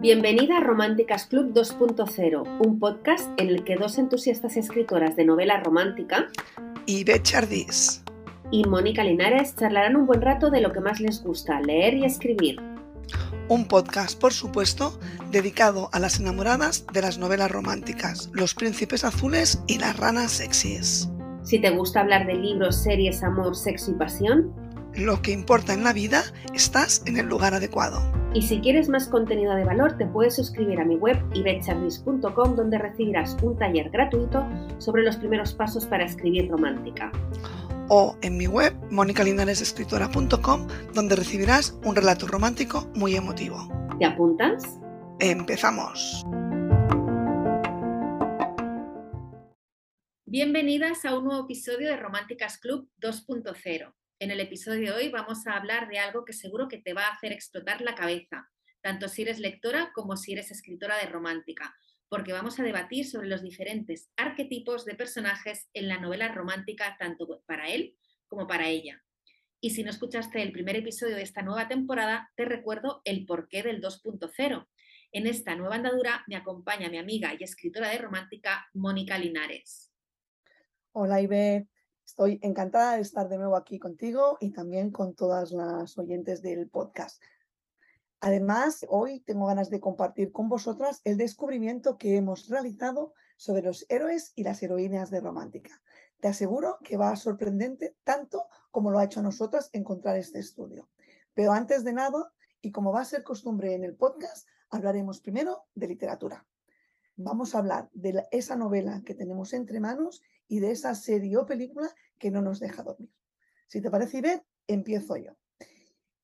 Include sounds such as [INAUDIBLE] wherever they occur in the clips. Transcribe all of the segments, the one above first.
Bienvenida a Románticas Club 2.0, un podcast en el que dos entusiastas escritoras de novela romántica, Ibe Chardis y Mónica Linares charlarán un buen rato de lo que más les gusta, leer y escribir. Un podcast, por supuesto, dedicado a las enamoradas de las novelas románticas, los príncipes azules y las ranas sexys. Si te gusta hablar de libros, series, amor, sexo y pasión, lo que importa en la vida, estás en el lugar adecuado. Y si quieres más contenido de valor, te puedes suscribir a mi web ibetcharlis.com donde recibirás un taller gratuito sobre los primeros pasos para escribir romántica. O en mi web monicalinaresescritora.com donde recibirás un relato romántico muy emotivo. ¿Te apuntas? Empezamos. Bienvenidas a un nuevo episodio de Románticas Club 2.0. En el episodio de hoy vamos a hablar de algo que seguro que te va a hacer explotar la cabeza, tanto si eres lectora como si eres escritora de romántica, porque vamos a debatir sobre los diferentes arquetipos de personajes en la novela romántica, tanto para él como para ella. Y si no escuchaste el primer episodio de esta nueva temporada, te recuerdo el porqué del 2.0. En esta nueva andadura me acompaña mi amiga y escritora de romántica, Mónica Linares. Hola, Ibe. Estoy encantada de estar de nuevo aquí contigo y también con todas las oyentes del podcast. Además, hoy tengo ganas de compartir con vosotras el descubrimiento que hemos realizado sobre los héroes y las heroínas de Romántica. Te aseguro que va sorprendente tanto como lo ha hecho a nosotras encontrar este estudio. Pero antes de nada, y como va a ser costumbre en el podcast, hablaremos primero de literatura. Vamos a hablar de esa novela que tenemos entre manos y de esa serie o película que no nos deja dormir. Si te parece bien, empiezo yo.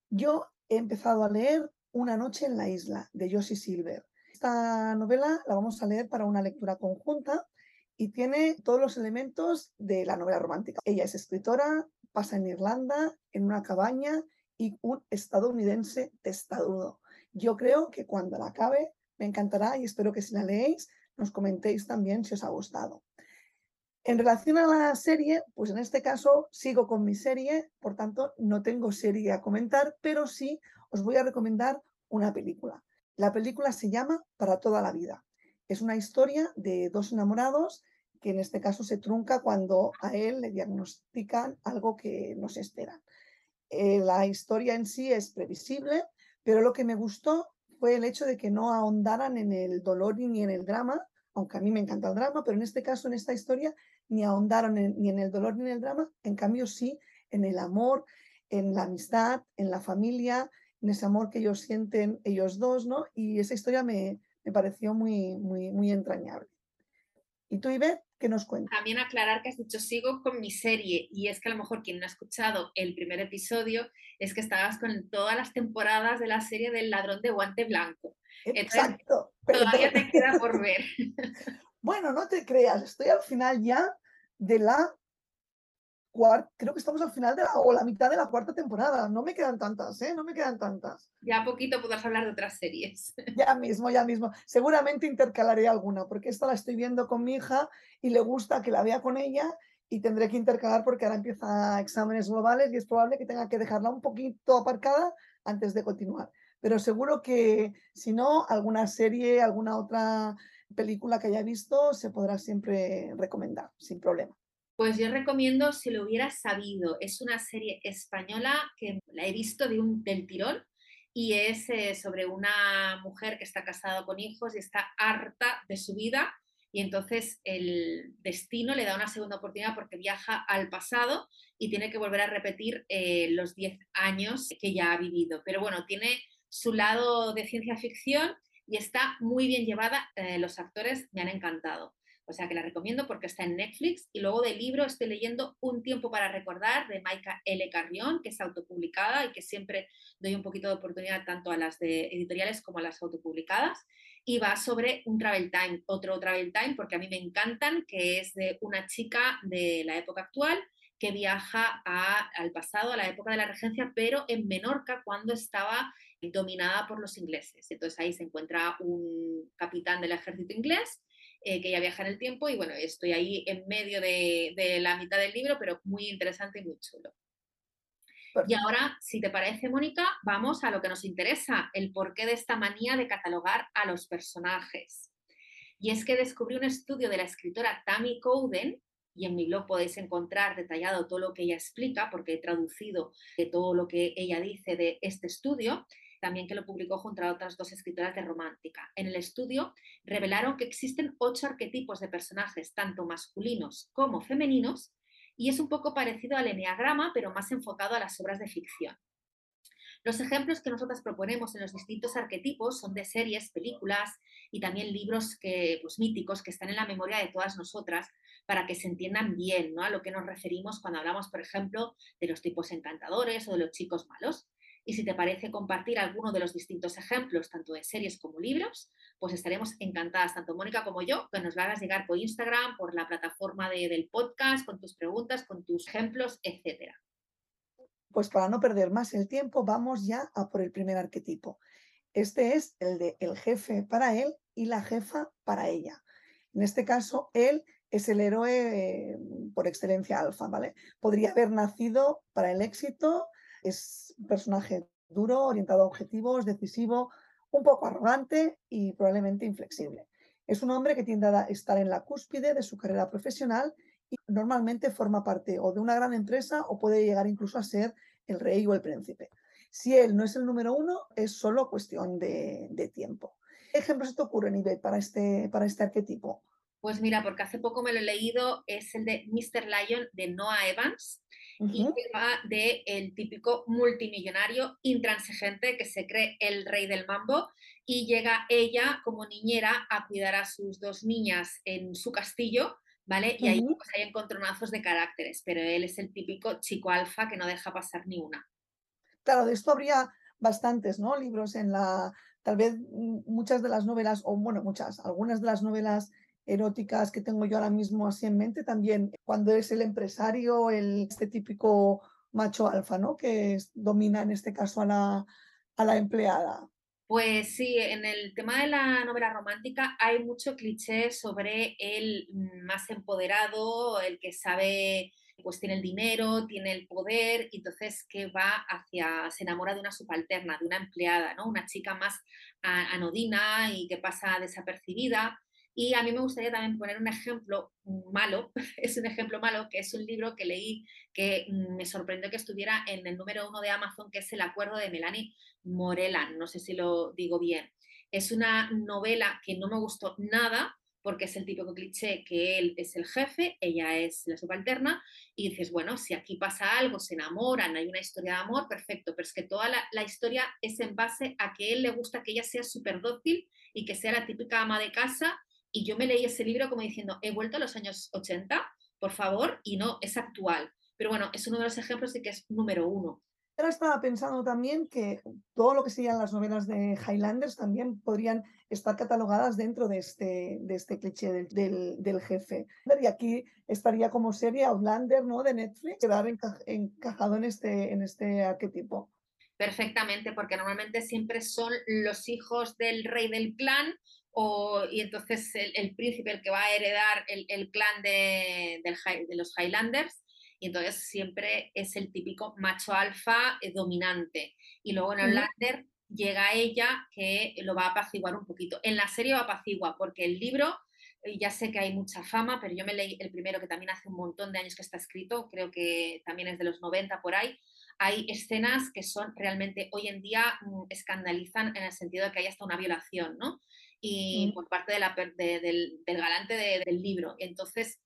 Yo he empezado a leer Una noche en la isla de Josie Silver. Esta novela la vamos a leer para una lectura conjunta y tiene todos los elementos de la novela romántica. Ella es escritora, pasa en Irlanda, en una cabaña y un estadounidense testarudo. Yo creo que cuando la acabe me encantará y espero que si la leéis nos comentéis también si os ha gustado. En relación a la serie, pues en este caso sigo con mi serie, por tanto no tengo serie a comentar, pero sí os voy a recomendar una película. La película se llama Para toda la vida. Es una historia de dos enamorados que en este caso se trunca cuando a él le diagnostican algo que no se espera. Eh, la historia en sí es previsible, pero lo que me gustó fue el hecho de que no ahondaran en el dolor ni en el drama, aunque a mí me encanta el drama, pero en este caso, en esta historia, ni ahondaron ni en el dolor ni en el drama, en cambio sí en el amor, en la amistad, en la familia, en ese amor que ellos sienten ellos dos, ¿no? Y esa historia me, me pareció muy, muy, muy entrañable. ¿Y tú, Ivette, qué nos cuentas? También aclarar que has dicho sigo con mi serie y es que a lo mejor quien no ha escuchado el primer episodio es que estabas con todas las temporadas de la serie del ladrón de guante blanco. Exacto. todavía te queda por ver. [LAUGHS] Bueno, no te creas, estoy al final ya de la cuarta, creo que estamos al final de la, o la mitad de la cuarta temporada. No me quedan tantas, ¿eh? No me quedan tantas. Ya poquito podrás hablar de otras series. [LAUGHS] Ya mismo, ya mismo. Seguramente intercalaré alguna, porque esta la estoy viendo con mi hija y le gusta que la vea con ella y tendré que intercalar porque ahora empieza exámenes globales y es probable que tenga que dejarla un poquito aparcada antes de continuar. Pero seguro que si no, alguna serie, alguna otra película que haya visto se podrá siempre recomendar, sin problema. Pues yo recomiendo Si lo hubieras sabido. Es una serie española que la he visto de un, del tirón y es eh, sobre una mujer que está casada con hijos y está harta de su vida y entonces el destino le da una segunda oportunidad porque viaja al pasado y tiene que volver a repetir eh, los 10 años que ya ha vivido. Pero bueno, tiene su lado de ciencia ficción y está muy bien llevada. Eh, los actores me han encantado. O sea que la recomiendo porque está en Netflix. Y luego del libro estoy leyendo Un tiempo para recordar de Maika L. Carrión, que es autopublicada y que siempre doy un poquito de oportunidad tanto a las de editoriales como a las autopublicadas. Y va sobre un travel time, otro travel time, porque a mí me encantan, que es de una chica de la época actual que viaja al pasado, a la época de la regencia, pero en Menorca cuando estaba dominada por los ingleses. Entonces ahí se encuentra un capitán del ejército inglés eh, que ya viaja en el tiempo y bueno, estoy ahí en medio de, la mitad del libro, pero muy interesante y muy chulo. Y ahora, si te parece, Mónica, vamos a lo que nos interesa, el porqué de esta manía de catalogar a los personajes. Y es que descubrí un estudio de la escritora Tammy Cowden, y en mi blog podéis encontrar detallado todo lo que ella explica, porque he traducido todo lo que ella dice de este estudio, también que lo publicó junto a otras dos escritoras de romántica. En el estudio revelaron que existen ocho arquetipos de personajes, tanto masculinos como femeninos, y es un poco parecido al eneagrama, pero más enfocado a las obras de ficción. Los ejemplos que nosotras proponemos en los distintos arquetipos son de series, películas y también libros que, pues, míticos que están en la memoria de todas nosotras para que se entiendan bien ¿no? a lo que nos referimos cuando hablamos, por ejemplo, de los tipos encantadores o de los chicos malos. Y si te parece compartir alguno de los distintos ejemplos, tanto de series como libros, pues estaremos encantadas, tanto Mónica como yo, que nos lo hagas llegar por Instagram, por la plataforma del podcast, con tus preguntas, con tus ejemplos, etcétera. Pues para no perder más el tiempo, vamos ya a por el primer arquetipo. Este es el de el jefe para él y la jefa para ella. En este caso, él es el héroe por excelencia alfa, ¿vale? Podría haber nacido para el éxito, es un personaje duro, orientado a objetivos, decisivo, un poco arrogante y probablemente inflexible. Es un hombre que tiende a estar en la cúspide de su carrera profesional y normalmente forma parte o de una gran empresa o puede llegar incluso a ser el rey o el príncipe. Si él no es el número uno, es solo cuestión de, tiempo. ¿Qué ejemplos te ocurren, Ivette, para este, para este arquetipo? Pues mira, porque hace poco me lo he leído, es el de Mr. Lion de Noah Evans y que va de el típico multimillonario intransigente que se cree el rey del mambo y llega ella como niñera a cuidar a sus dos niñas en su castillo, ¿vale? Y ahí pues, hay encontronazos de caracteres, pero él es el típico chico alfa que no deja pasar ni una. Claro, de esto habría bastantes, ¿no? Libros en la, tal vez muchas de las novelas, o bueno, muchas, algunas de las novelas eróticas que tengo yo ahora mismo así en mente, también cuando es el empresario, el, este típico macho alfa, ¿no? Que domina en este caso a la, a la empleada. Pues sí, en el tema de la novela romántica hay mucho cliché sobre el más empoderado, el que sabe, pues tiene el dinero, tiene el poder, y entonces que va hacia, se enamora de una subalterna, de una empleada, ¿no? Una chica más anodina y que pasa desapercibida. Y a mí me gustaría también poner un ejemplo malo, [LAUGHS] es un ejemplo malo, que es un libro que leí que me sorprendió que estuviera en el número uno de Amazon, que es El acuerdo de Melanie Morelan, no sé si lo digo bien. Es una novela que no me gustó nada, porque es el típico cliché que él es el jefe, ella es la subalterna, y dices, bueno, si aquí pasa algo, se enamoran, hay una historia de amor, perfecto, pero es que toda la, la historia es en base a que él le gusta que ella sea súper dócil y que sea la típica ama de casa y yo me leí ese libro como diciendo, he vuelto a los años 80, por favor, y no, es actual. Pero bueno, es uno de los ejemplos de que es número uno. Ahora estaba pensando también que todo lo que serían las novelas de Highlanders también podrían estar catalogadas dentro de este, de este cliché del, del, jefe. Y aquí estaría como serie Outlander ¿no? de Netflix, quedar encajado en este, en este arquetipo. Perfectamente, porque normalmente siempre son los hijos del rey del clan y entonces el, príncipe el que va a heredar el, clan de, los Highlanders, y entonces siempre es el típico macho alfa eh, dominante. Y luego en Outlander llega ella que lo va a apaciguar un poquito. En la serie va a apaciguar porque el libro, eh, ya sé que hay mucha fama, pero yo me leí el primero que también hace un montón de años que está escrito, creo que también es de los 90 por ahí. Hay escenas que son realmente hoy en día mm, escandalizan en el sentido de que hay hasta una violación, ¿no? Y por parte de la, del, galante del libro. Entonces,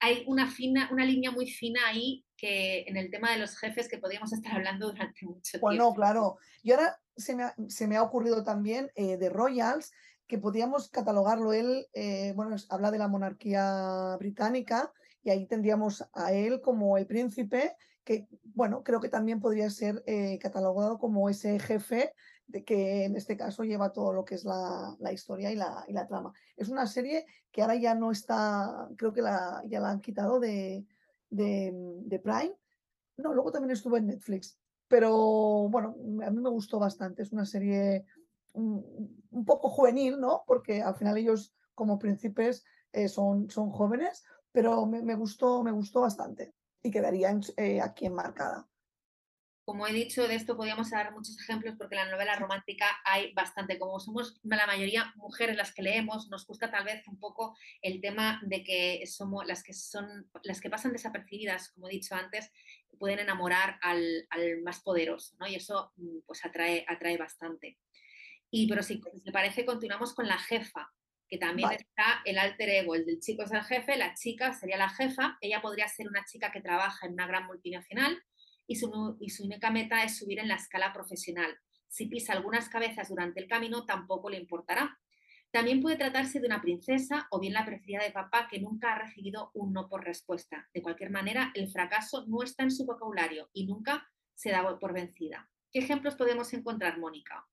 hay una, fina, una línea muy fina ahí que en el tema de los jefes que podríamos estar hablando durante mucho tiempo. Bueno, claro. Y ahora se me ha, se me ha ocurrido también eh, de Royals, que podríamos catalogarlo él, eh, bueno, habla de la monarquía británica y ahí tendríamos a él como el príncipe, que, bueno, creo que también podría ser eh, catalogado como ese jefe que en este caso lleva todo lo que es la, historia y la, y la, trama. Es una serie que ahora ya no está, creo que la, ya la han quitado de, de, Prime. No, luego también estuvo en Netflix. Pero bueno, a mí me gustó bastante. Es una serie un, poco juvenil, ¿no? Porque al final ellos como príncipes eh, son, son jóvenes, pero me, gustó, me gustó bastante y quedaría eh, aquí enmarcada. Como he dicho, de esto podríamos dar muchos ejemplos porque en la novela romántica hay bastante. Como somos la mayoría mujeres las que leemos, nos gusta tal vez un poco el tema de que somos las que son las que pasan desapercibidas, como he dicho antes, pueden enamorar al, más poderoso, ¿no? Y eso mm, pues atrae, atrae bastante. Y pero si te parece, continuamos con la jefa, que también está el alter ego, el del chico es el jefe, la chica sería la jefa, ella podría ser una chica que trabaja en una gran multinacional y su, única meta es subir en la escala profesional. Si pisa algunas cabezas durante el camino, tampoco le importará. También puede tratarse de una princesa o bien la preferida de papá que nunca ha recibido un no por respuesta. De cualquier manera, el fracaso no está en su vocabulario y nunca se da por vencida. ¿Qué ejemplos podemos encontrar, Mónica?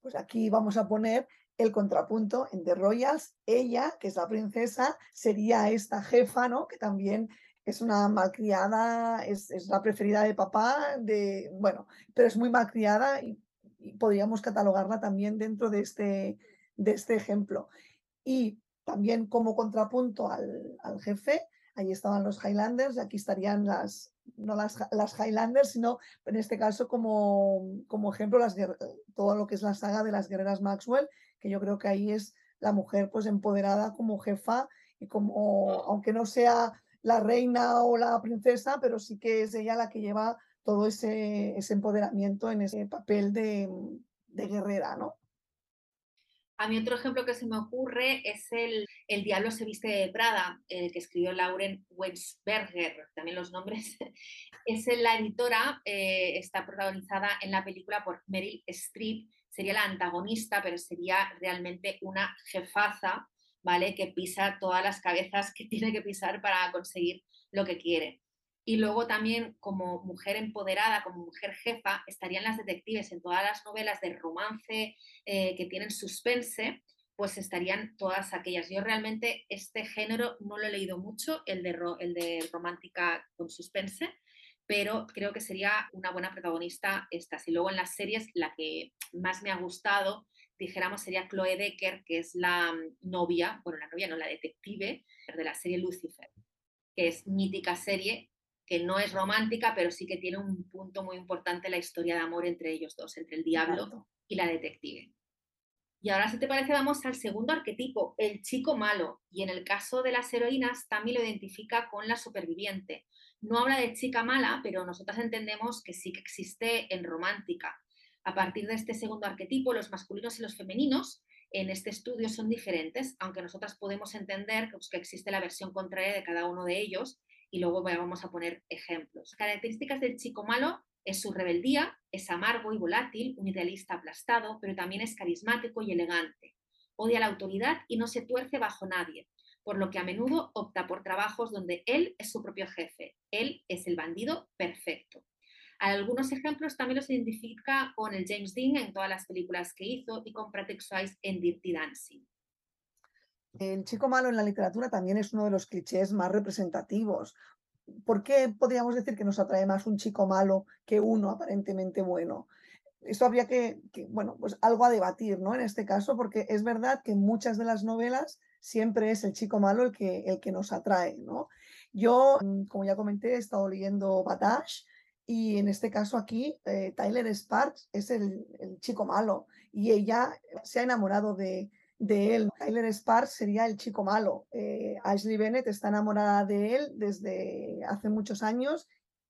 Pues aquí vamos a poner el contrapunto en The Royals. Ella, que es la princesa, sería esta jefa, ¿no? Que también es una malcriada, es, es la preferida de papá, de, bueno, pero es muy malcriada y, y, podríamos catalogarla también dentro de este, de este ejemplo. Y también como contrapunto al, al jefe, ahí estaban los Highlanders aquí estarían las, no las, las Highlanders, sino en este caso como, como ejemplo las, todo lo que es la saga de las guerreras Maxwell, que yo creo que ahí es la mujer pues empoderada como jefa y como, aunque no sea la reina o la princesa, pero sí que es ella la que lleva todo ese, empoderamiento en ese papel de, guerrera, ¿no? A mí otro ejemplo que se me ocurre es el El diablo se viste de Prada, que escribió Lauren Wensberger, también los nombres. [LAUGHS] Es la editora, eh, está protagonizada en la película por Meryl Streep, sería la antagonista, pero sería realmente una jefaza ¿vale? Que pisa todas las cabezas que [LAUGHS] tiene que pisar para conseguir lo que quiere. Y luego también como mujer empoderada, como mujer jefa, estarían las detectives en todas las novelas de romance eh, que tienen suspense, pues estarían todas aquellas. Yo realmente este género no lo he leído mucho, el de, el de romántica con suspense, pero creo que sería una buena protagonista esta. Y luego en las series, la que más me ha gustado dijéramos, sería Chloe Decker, que es la mm, novia, bueno, la novia no, la detective de la serie Lucifer, que es mítica serie, que no es romántica, pero sí que tiene un punto muy importante la historia de amor entre ellos dos, entre el diablo y la detective. Y ahora, si te parece, vamos al segundo arquetipo, el chico malo. Y en el caso de las heroínas, también lo identifica con la superviviente. No habla de chica mala, pero nosotras entendemos que sí que existe en romántica. A partir de este segundo arquetipo, los masculinos y los femeninos en este estudio son diferentes, aunque nosotras podemos entender pues, que existe la versión contraria de cada uno de ellos y luego vamos a poner ejemplos. Características del chico malo es su rebeldía, es amargo y volátil, un idealista aplastado, pero también es carismático y elegante. Odia la autoridad y no se tuerce bajo nadie, por lo que a menudo opta por trabajos donde él es su propio jefe, él es el bandido perfecto. Algunos ejemplos también los identifica con el James Dean en todas las películas que hizo y con Patrick Swayze en Dirty Dancing. El chico malo en la literatura también es uno de los clichés más representativos. ¿Por qué podríamos decir que nos atrae más un chico malo que uno aparentemente bueno? Esto habría que, bueno, pues algo a debatir, ¿no? En este caso, porque es verdad que en muchas de las novelas siempre es el chico malo el que, el que nos atrae, ¿no? Yo, como ya comenté, he estado leyendo Batash y en este caso aquí, eh, Tyler Sparks es el, el, chico malo y ella se ha enamorado de, de él. Tyler Sparks sería el chico malo. Eh, Ashley Bennett está enamorada de él desde hace muchos años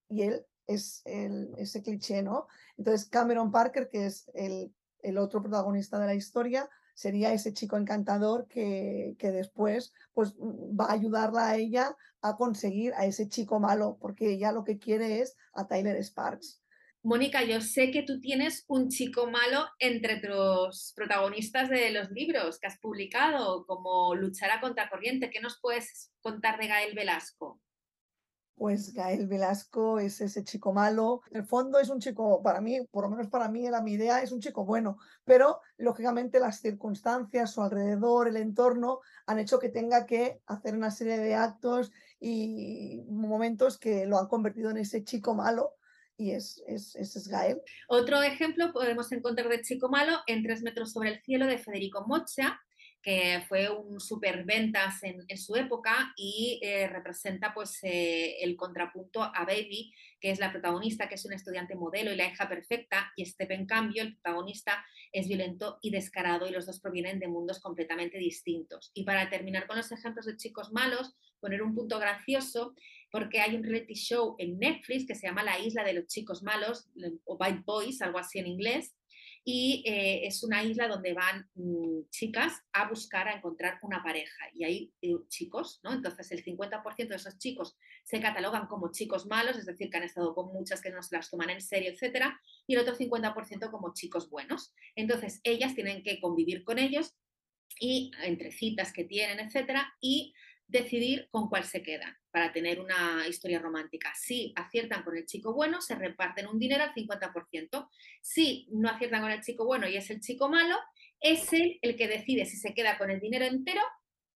y él es el, ese cliché, ¿no? Entonces Cameron Parker, que es el, el otro protagonista de la historia, sería ese chico encantador que, que, después pues, va a ayudarla a ella a conseguir a ese chico malo, porque ella lo que quiere es a Tyler Sparks. Mónica, yo sé que tú tienes un chico malo entre tus protagonistas de los libros que has publicado, como Luchar a contracorriente. ¿Qué nos puedes contar de Gael Velasco? Pues Gael Velasco es ese chico malo. En el fondo es un chico, para mí, por lo menos para mí, era mi idea, es un chico bueno, pero lógicamente las circunstancias, su alrededor, el entorno, han hecho que tenga que hacer una serie de actos y momentos que lo han convertido en ese chico malo. Y es, es, es Gael. Otro ejemplo podemos encontrar de chico malo en Tres metros sobre el cielo de Federico Mocha, que fue un superventas en, en su época y eh, representa pues eh, el contrapunto a Baby, que es la protagonista, que es una estudiante modelo y la hija perfecta, y Step en cambio, el protagonista, es violento y descarado y los dos provienen de mundos completamente distintos. Y para terminar con los ejemplos de chicos malos, poner un punto gracioso, porque hay un reality show en Netflix que se llama La isla de los chicos malos, o Bad Boys, algo así en inglés, y eh, es una isla donde van mm, chicas a buscar, a encontrar una pareja y hay eh, chicos, ¿no? Entonces el 50% de esos chicos se catalogan como chicos malos, es decir, que han estado con muchas que no se las toman en serio, etcétera, y el otro 50% como chicos buenos. Entonces ellas tienen que convivir con ellos y entre citas que tienen, etcétera, y decidir con cuál se quedan para tener una historia romántica. Si aciertan con el chico bueno, se reparten un dinero al 50%. Si no aciertan con el chico bueno y es el chico malo, es él el que decide si se queda con el dinero entero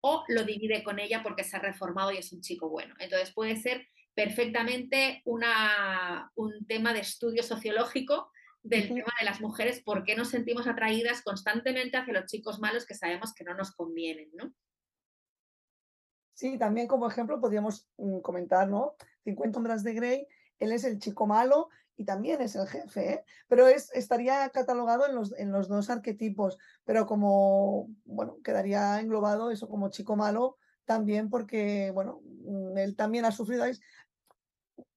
o lo divide con ella porque se ha reformado y es un chico bueno. Entonces puede ser perfectamente una, un tema de estudio sociológico del tema de las mujeres, por qué nos sentimos atraídas constantemente hacia los chicos malos que sabemos que no nos convienen, ¿no? Sí, también como ejemplo podríamos mm, comentar, ¿no? 50 sombras de Grey, él es el chico malo y también es el jefe, ¿eh? pero es, estaría catalogado en los, en los dos arquetipos, pero como, bueno, quedaría englobado eso como chico malo también porque, bueno, mm, él también ha sufrido,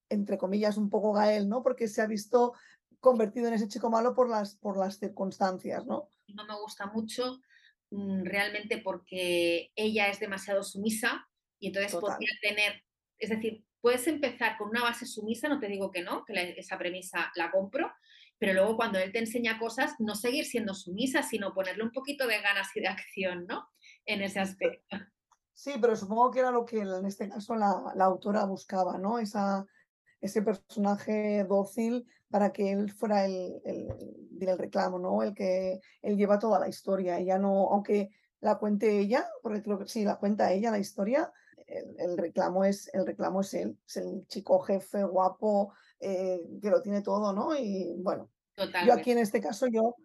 entre comillas, un poco Gael, ¿no? Porque se ha visto convertido en ese chico malo por las, por las circunstancias, ¿no? No me gusta mucho realmente porque ella es demasiado sumisa y entonces podría tener, es decir, puedes empezar con una base sumisa, no te digo que no, que esa premisa la compro, pero luego cuando él te enseña cosas, no seguir siendo sumisa, sino ponerle un poquito de ganas y de acción, ¿no? En ese aspecto. Sí, pero supongo que era lo que en este caso la, la autora buscaba, ¿no? Esa, ese personaje dócil para que él fuera el, el, reclamo, ¿no? El que él lleva toda la historia. Ella no, aunque la cuente ella, porque creo que sí, la cuenta ella la historia, el, reclamo es el reclamo es él, es el chico jefe guapo eh, que lo tiene todo, ¿no? Y bueno, yo aquí en este caso yo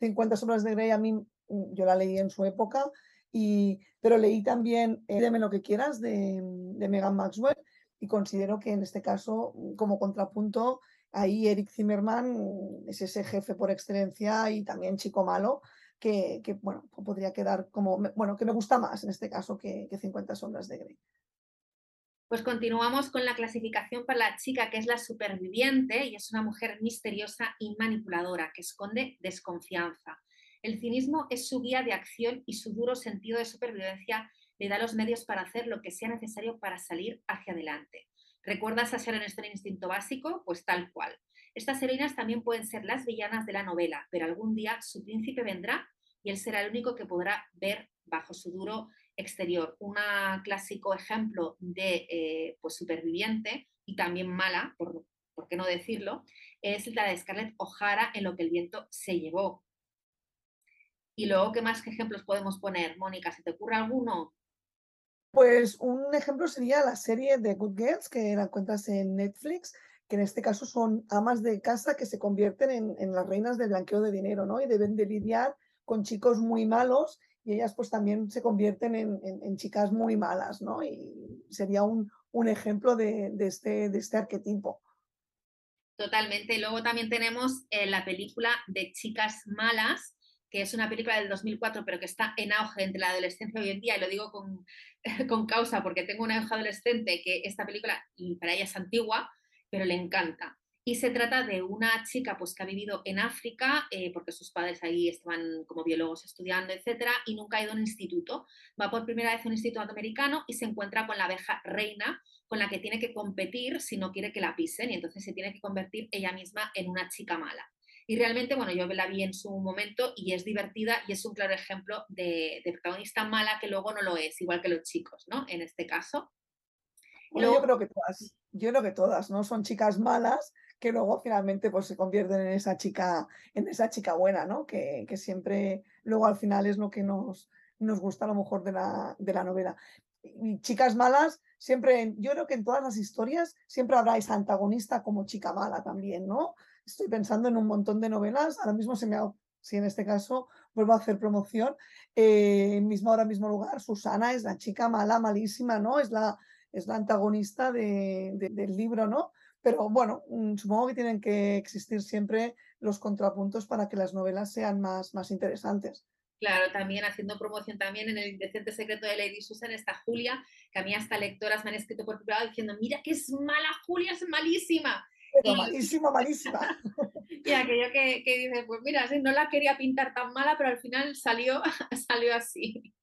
50 sombras de Grey a mí mm, yo la leí en su época y pero leí también eh, Deme lo que quieras de, de Megan Maxwell y considero que en este caso, mm, como contrapunto, ahí Eric Zimmerman es ese jefe por excelencia y también chico malo, que, bueno, podría quedar como, bueno, que me gusta más en este caso que, que 50 sombras de Grey. Pues continuamos con la clasificación para la chica que es la superviviente y es una mujer misteriosa y manipuladora que esconde desconfianza. El cinismo es su guía de acción y su duro sentido de supervivencia le da los medios para hacer lo que sea necesario para salir hacia adelante. ¿Recuerdas a Sharon Stone Instinto Básico? Pues tal cual. Estas heroínas también pueden ser las villanas de la novela, pero algún día su príncipe vendrá y él será el único que podrá ver bajo su duro exterior. Un clásico ejemplo de eh, pues, superviviente y también mala, por, por qué no decirlo, es la de Scarlett O'Hara en Lo que el viento se llevó. Y luego, ¿qué más ejemplos podemos poner? Mónica, ¿se te ocurre alguno? Pues un ejemplo sería la serie de Good Girls que la encuentras en Netflix, que en este caso son amas de casa que se convierten en, las reinas del blanqueo de dinero, ¿no? Y deben de lidiar con chicos muy malos y ellas pues también se convierten en, chicas muy malas, ¿no? Y sería un, ejemplo de, este, de este arquetipo. Totalmente. Luego también tenemos eh, la película de Chicas Malas, que es una película del 2004, pero que está en auge entre la adolescencia hoy en día, y lo digo con, [LAUGHS] con causa porque tengo una hija adolescente que esta película para ella es antigua, pero le encanta. Y se trata de una chica pues, que ha vivido en África, eh, porque sus padres ahí estaban como biólogos estudiando, etcétera, y nunca ha ido a un instituto. Va por primera vez a un instituto americano y se encuentra con la abeja reina, con la que tiene que competir si no quiere que la pisen, y entonces se tiene que convertir ella misma en una chica mala. Y realmente, bueno, yo la vi en su momento y es divertida y es un claro ejemplo de, protagonista mala que luego no lo es, igual que los chicos, ¿no? En este caso. yo creo que todas, yo creo que todas, ¿no? Son chicas malas que luego finalmente pues, se convierten en esa chica, en esa chica buena, ¿no? Que, siempre luego al final es lo que nos, nos gusta a lo mejor de la, de la novela. Chicas malas, siempre, yo creo que en todas las historias siempre habrá esa antagonista como chica mala también, ¿no? estoy pensando en un montón de novelas, ahora mismo se me ha si en este caso vuelvo a hacer promoción, eh, mismo ahora mismo lugar, Susana es la chica mala, malísima, ¿no? Es la, es la antagonista del libro, ¿no? Pero bueno, mm, supongo que tienen que existir siempre los contrapuntos para que las novelas sean más, más interesantes. Claro, también haciendo promoción también en el Indecente Secreto de Lady Susan está Julia, que a mí hasta lectoras me han escrito por privado diciendo, mira que es mala, Julia es malísima. malísima, malísima. [LAUGHS] y aquello que, que dice, pues mira, no la quería pintar tan mala, pero al final salió, [LAUGHS] salió así.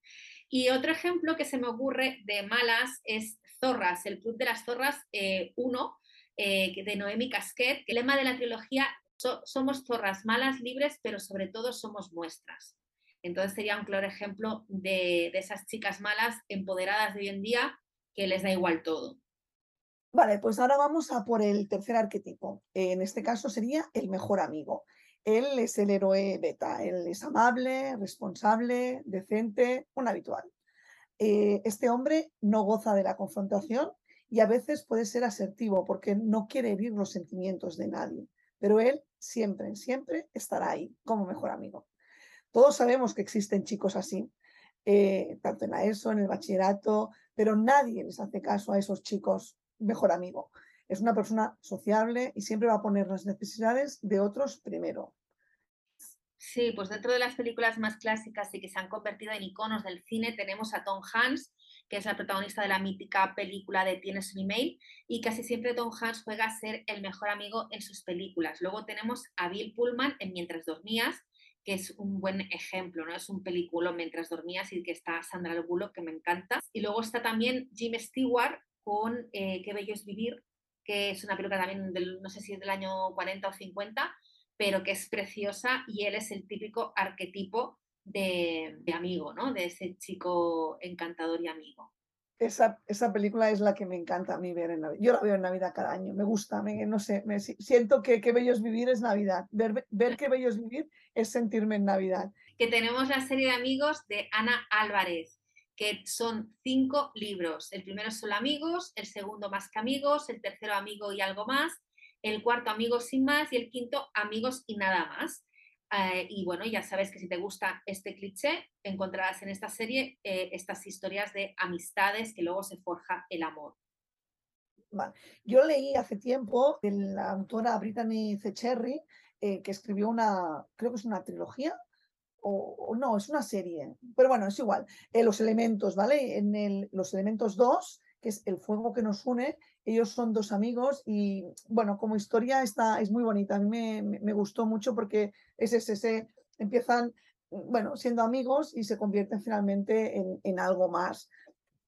Y otro ejemplo que se me ocurre de malas es Zorras, el Club de las Zorras 1, eh, eh, de Noemi Casquet. El lema de la trilogía, somos zorras malas, libres, pero sobre todo somos nuestras. Entonces sería un claro ejemplo de, de esas chicas malas empoderadas de hoy en día que les da igual todo. Vale, pues ahora vamos a por el tercer arquetipo. En este caso sería el mejor amigo. Él es el héroe beta, él es amable, responsable, decente, un habitual. Eh, este hombre no goza de la confrontación y a veces puede ser asertivo porque no quiere herir los sentimientos de nadie, pero él siempre, siempre estará ahí como mejor amigo. Todos sabemos que existen chicos así, eh, tanto en la ESO, en el bachillerato, pero nadie les hace caso a esos chicos mejor amigo. Es una persona sociable y siempre va a poner las necesidades de otros primero. Sí, pues dentro de las películas más clásicas y que se han convertido en iconos del cine tenemos a Tom Hanks, que es la protagonista de la mítica película de Tienes un email, y casi siempre Tom Hanks juega a ser el mejor amigo en sus películas. Luego tenemos a Bill Pullman en Mientras dormías, que es un buen ejemplo, ¿no? Es un película mientras dormías y que está Sandra Bullock, que me encanta. Y luego está también Jim Stewart con eh, Qué bello es vivir, que es una película también, del, no sé si es del año 40 o 50, pero que es preciosa y él es el típico arquetipo de, amigo, ¿no? De ese chico encantador y amigo. Esa, esa, película es la que me encanta a mí ver en Navidad. Yo la veo en Navidad cada año, me gusta, me, no sé, me, siento que Qué bello es vivir es Navidad. Ver, ver Qué bello es vivir es sentirme en Navidad. Que tenemos la serie de amigos de Ana Álvarez, que son cinco libros. El primero son amigos, el segundo más que amigos, el tercero amigo y algo más, el cuarto amigos sin más y el quinto amigos y nada más. Eh, y bueno, ya sabes que si te gusta este cliché, encontrarás en esta serie eh, estas historias de amistades que luego se forja el amor. Yo leí hace tiempo de la autora Brittany Zecherry, eh, que escribió una, creo que es una trilogía, o, no, es una serie, pero bueno, es igual. Los elementos, ¿vale? En el, los elementos 2, que es el fuego que nos une, ellos son dos amigos y bueno, como historia está, es muy bonita. A mí me, gustó mucho porque es ese, empiezan, bueno, siendo amigos y se convierten finalmente en, en, algo más.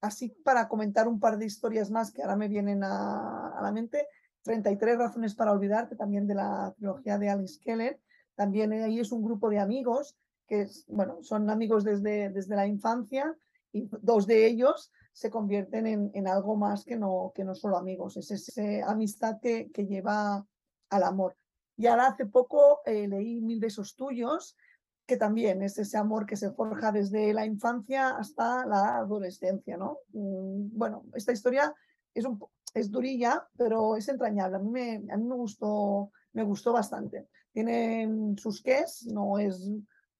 Así para comentar un par de historias más que ahora me vienen a, a la mente, 33 razones para olvidarte, también de la trilogía de Alice Keller. También ahí es un grupo de amigos que bueno, son amigos desde, desde la infancia y dos de ellos se convierten en, en algo más que no, que no solo amigos, es esa amistad que, que lleva al amor. Y ahora hace poco eh, leí Mil besos tuyos, que también es ese amor que se forja desde la infancia hasta la adolescencia, ¿no? Mm, bueno, esta historia es, un, es durilla, pero es entrañable. A mí me, a mí me, gustó, me gustó bastante. Tiene sus ques, no es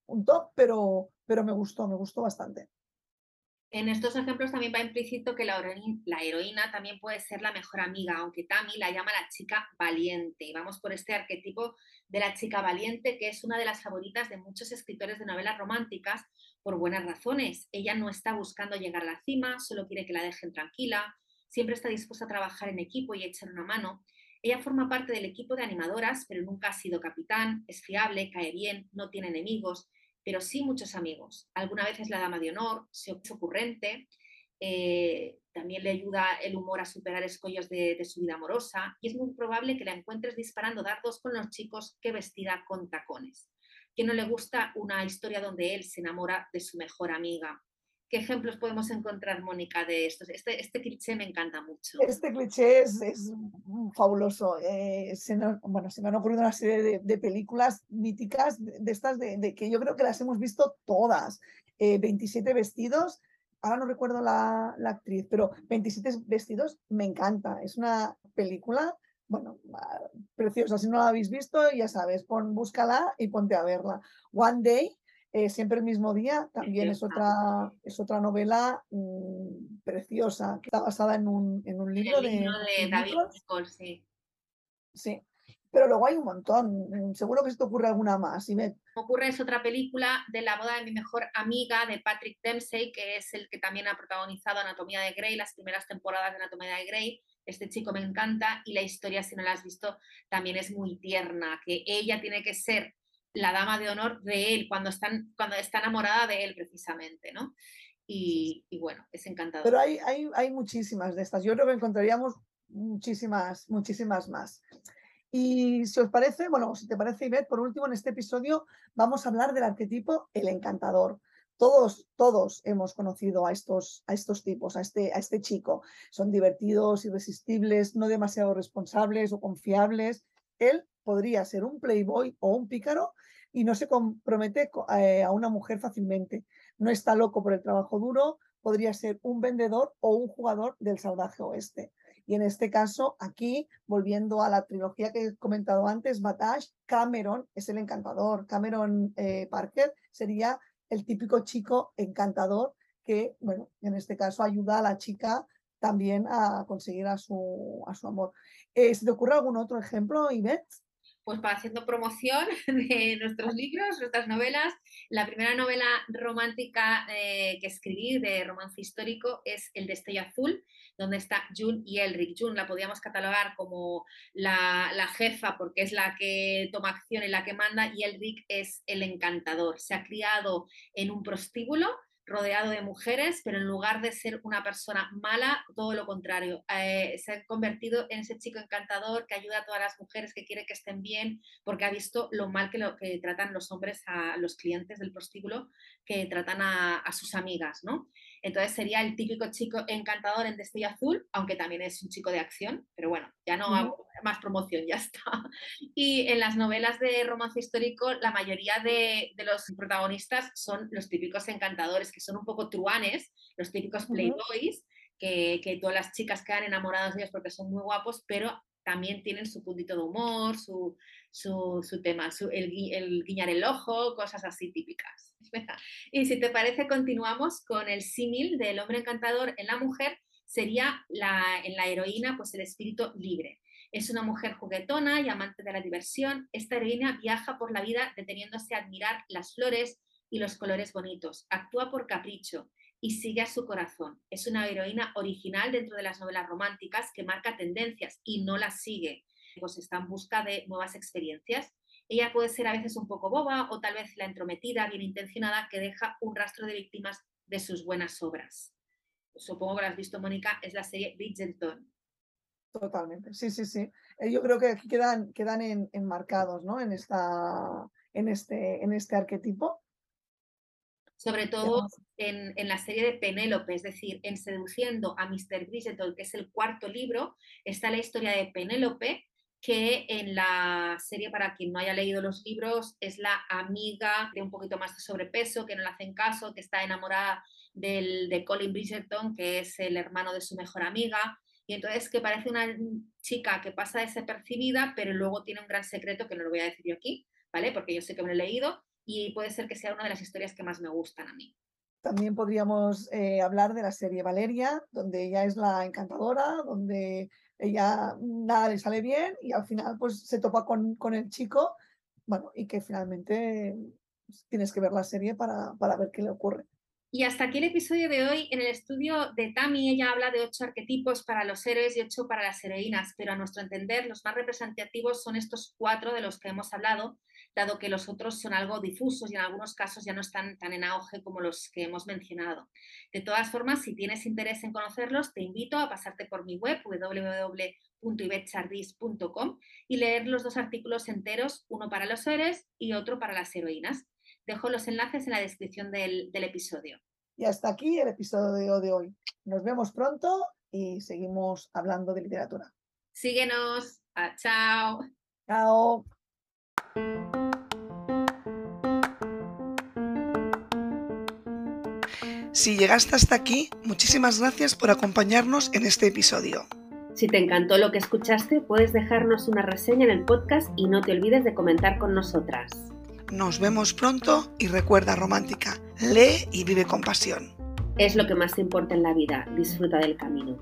un top, pero, pero me gustó, me gustó bastante. En estos ejemplos también va implícito que la, heroína también puede ser la mejor amiga, aunque Tami la llama la chica valiente. Y vamos por este arquetipo de la chica valiente, que es una de las favoritas de muchos escritores de novelas románticas por buenas razones. Ella no está buscando llegar a la cima, solo quiere que la dejen tranquila, siempre está dispuesta a trabajar en equipo y echar una mano. Ella forma parte del equipo de animadoras, pero nunca ha sido capitán, es fiable, cae bien, no tiene enemigos pero sí muchos amigos. Alguna vez es la dama de honor, se ocurrente, eh, también le ayuda el humor a superar escollos de, de, su vida amorosa y es muy probable que la encuentres disparando dardos con los chicos que vestida con tacones. Que no le gusta una historia donde él se enamora de su mejor amiga ¿Qué ejemplos podemos encontrar, Mónica, de estos? Este, este cliché me encanta mucho. Este cliché es, fabuloso. Eh, se bueno, se me han ocurrido una serie de, películas míticas de, estas de, que yo creo que las hemos visto todas. 27 eh, vestidos, ahora no recuerdo la, la, actriz, pero 27 vestidos me encanta. Es una película bueno, ah, preciosa. Si no la habéis visto, ya sabes, pon, búscala y ponte a verla. One Day, eh, siempre el mismo día, también es otra, es otra novela mm, preciosa, que está basada en un, en un libro, de, David Nichols, sí. Sí, pero luego hay un montón. Mm, seguro que se te ocurre alguna más. Y me... ocurre es otra película de la boda de mi mejor amiga, de Patrick Dempsey, que es el que también ha protagonizado Anatomía de Grey, las primeras temporadas de Anatomía de Grey. Este chico me encanta y la historia, si no la has visto, también es muy tierna, que ella tiene que ser la dama de honor de él cuando, están, cuando está enamorada de él precisamente, ¿no? Y, bueno, es encantador. Pero hay, hay, hay muchísimas de estas. Yo creo que encontraríamos muchísimas, muchísimas más. Y si os parece, bueno, si te parece, Ivette, por último, en este episodio vamos a hablar del arquetipo el encantador. Todos, todos hemos conocido a estos, a estos tipos, a este, a este chico. Son divertidos, irresistibles, no demasiado responsables o confiables. Él podría ser un playboy o un pícaro y no se compromete eh, a una mujer fácilmente. No está loco por el trabajo duro, podría ser un vendedor o un jugador del salvaje oeste. Y en este caso, aquí, volviendo a la trilogía que he comentado antes, Batash, Cameron es el encantador. Cameron eh, Parker sería el típico chico encantador que, bueno, en este caso ayuda a la chica también a conseguir a su, a su amor. Eh, ¿Se te ocurre algún otro ejemplo, Ivette? Pues para haciendo promoción [LAUGHS] de nuestros libros, nuestras novelas. La primera novela romántica eh, que escribí de romance histórico es El destello azul, donde está June y Elric. June la podíamos catalogar como la, la, jefa porque es la que toma acción y la que manda y Elric es el encantador. Se ha criado en un prostíbulo rodeado de mujeres, pero en lugar de ser una persona mala, todo lo contrario. Eh, se ha convertido en ese chico encantador que ayuda a todas las mujeres, que quiere que estén bien, porque ha visto lo mal que, lo, que tratan los hombres a los clientes del prostíbulo, que tratan a, a sus amigas, ¿no? Entonces sería el típico chico encantador en Destello Azul, aunque también es un chico de acción, pero bueno, ya no hago más promoción, ya está. [LAUGHS] Y en las novelas de romance histórico, la mayoría de, los protagonistas son los típicos encantadores, que son un poco truanes, los típicos playboys, que, que, todas las chicas quedan enamoradas de ellos porque son muy guapos, pero también tienen su puntito de humor, su, su, tema, el, el guiñar el ojo, cosas así típicas. [LAUGHS] Y si te parece, continuamos con el símil del hombre encantador en la mujer, sería la, en la heroína, pues el espíritu libre. Es una mujer juguetona y amante de la diversión. Esta heroína viaja por la vida deteniéndose a admirar las flores y los colores bonitos. Actúa por capricho y sigue a su corazón. Es una heroína original dentro de las novelas románticas que marca tendencias y no las sigue. Pues está en busca de nuevas experiencias ella puede ser a veces un poco boba o tal vez la entrometida, bien intencionada, que deja un rastro de víctimas de sus buenas obras. Supongo que lo has visto, Mónica, es la serie Bridgerton. Totalmente, sí, sí, sí. Eh, yo creo que aquí quedan, quedan enmarcados ¿no? en, en, este, en este arquetipo. Sobre todo en, en, la serie de Penélope, es decir, en Seduciendo a Mr. Bridgerton, que es el cuarto libro, está la historia de Penélope, que en la serie, para quien no haya leído los libros, es la amiga de un poquito más de sobrepeso, que no le hacen caso, que está enamorada del, de Colin Bridgerton, que es el hermano de su mejor amiga, y entonces que parece una chica que pasa desapercibida, pero luego tiene un gran secreto que no lo voy a decir yo aquí, ¿vale? Porque yo sé que me lo he leído y puede ser que sea una de las historias que más me gustan a mí. También podríamos eh, hablar de la serie Valeria, donde ella es la encantadora, donde ella nada le sale bien y al final pues se topa con, con el chico, bueno, y que finalmente pues, tienes que ver la serie para, para ver qué le ocurre. Y hasta aquí el episodio de hoy. En el estudio de Tami, ella habla de ocho arquetipos para los héroes y ocho para las heroínas, pero a nuestro entender los más representativos son estos cuatro de los que hemos hablado, dado que los otros son algo difusos y en algunos casos ya no están tan en auge como los que hemos mencionado. De todas formas, si tienes interés en conocerlos, te invito a pasarte por mi web www.ibetchardis.com y leer los dos artículos enteros, uno para los héroes y otro para las heroínas. Dejo los enlaces en la descripción del, episodio. Y hasta aquí el episodio de hoy. Nos vemos pronto y seguimos hablando de literatura. Síguenos. Ah, chao. Chao. Si llegaste hasta aquí, muchísimas gracias por acompañarnos en este episodio. Si te encantó lo que escuchaste, puedes dejarnos una reseña en el podcast y no te olvides de comentar con nosotras. Nos vemos pronto y recuerda romántica, lee y vive con pasión. Es lo que más importa en la vida, disfruta del camino.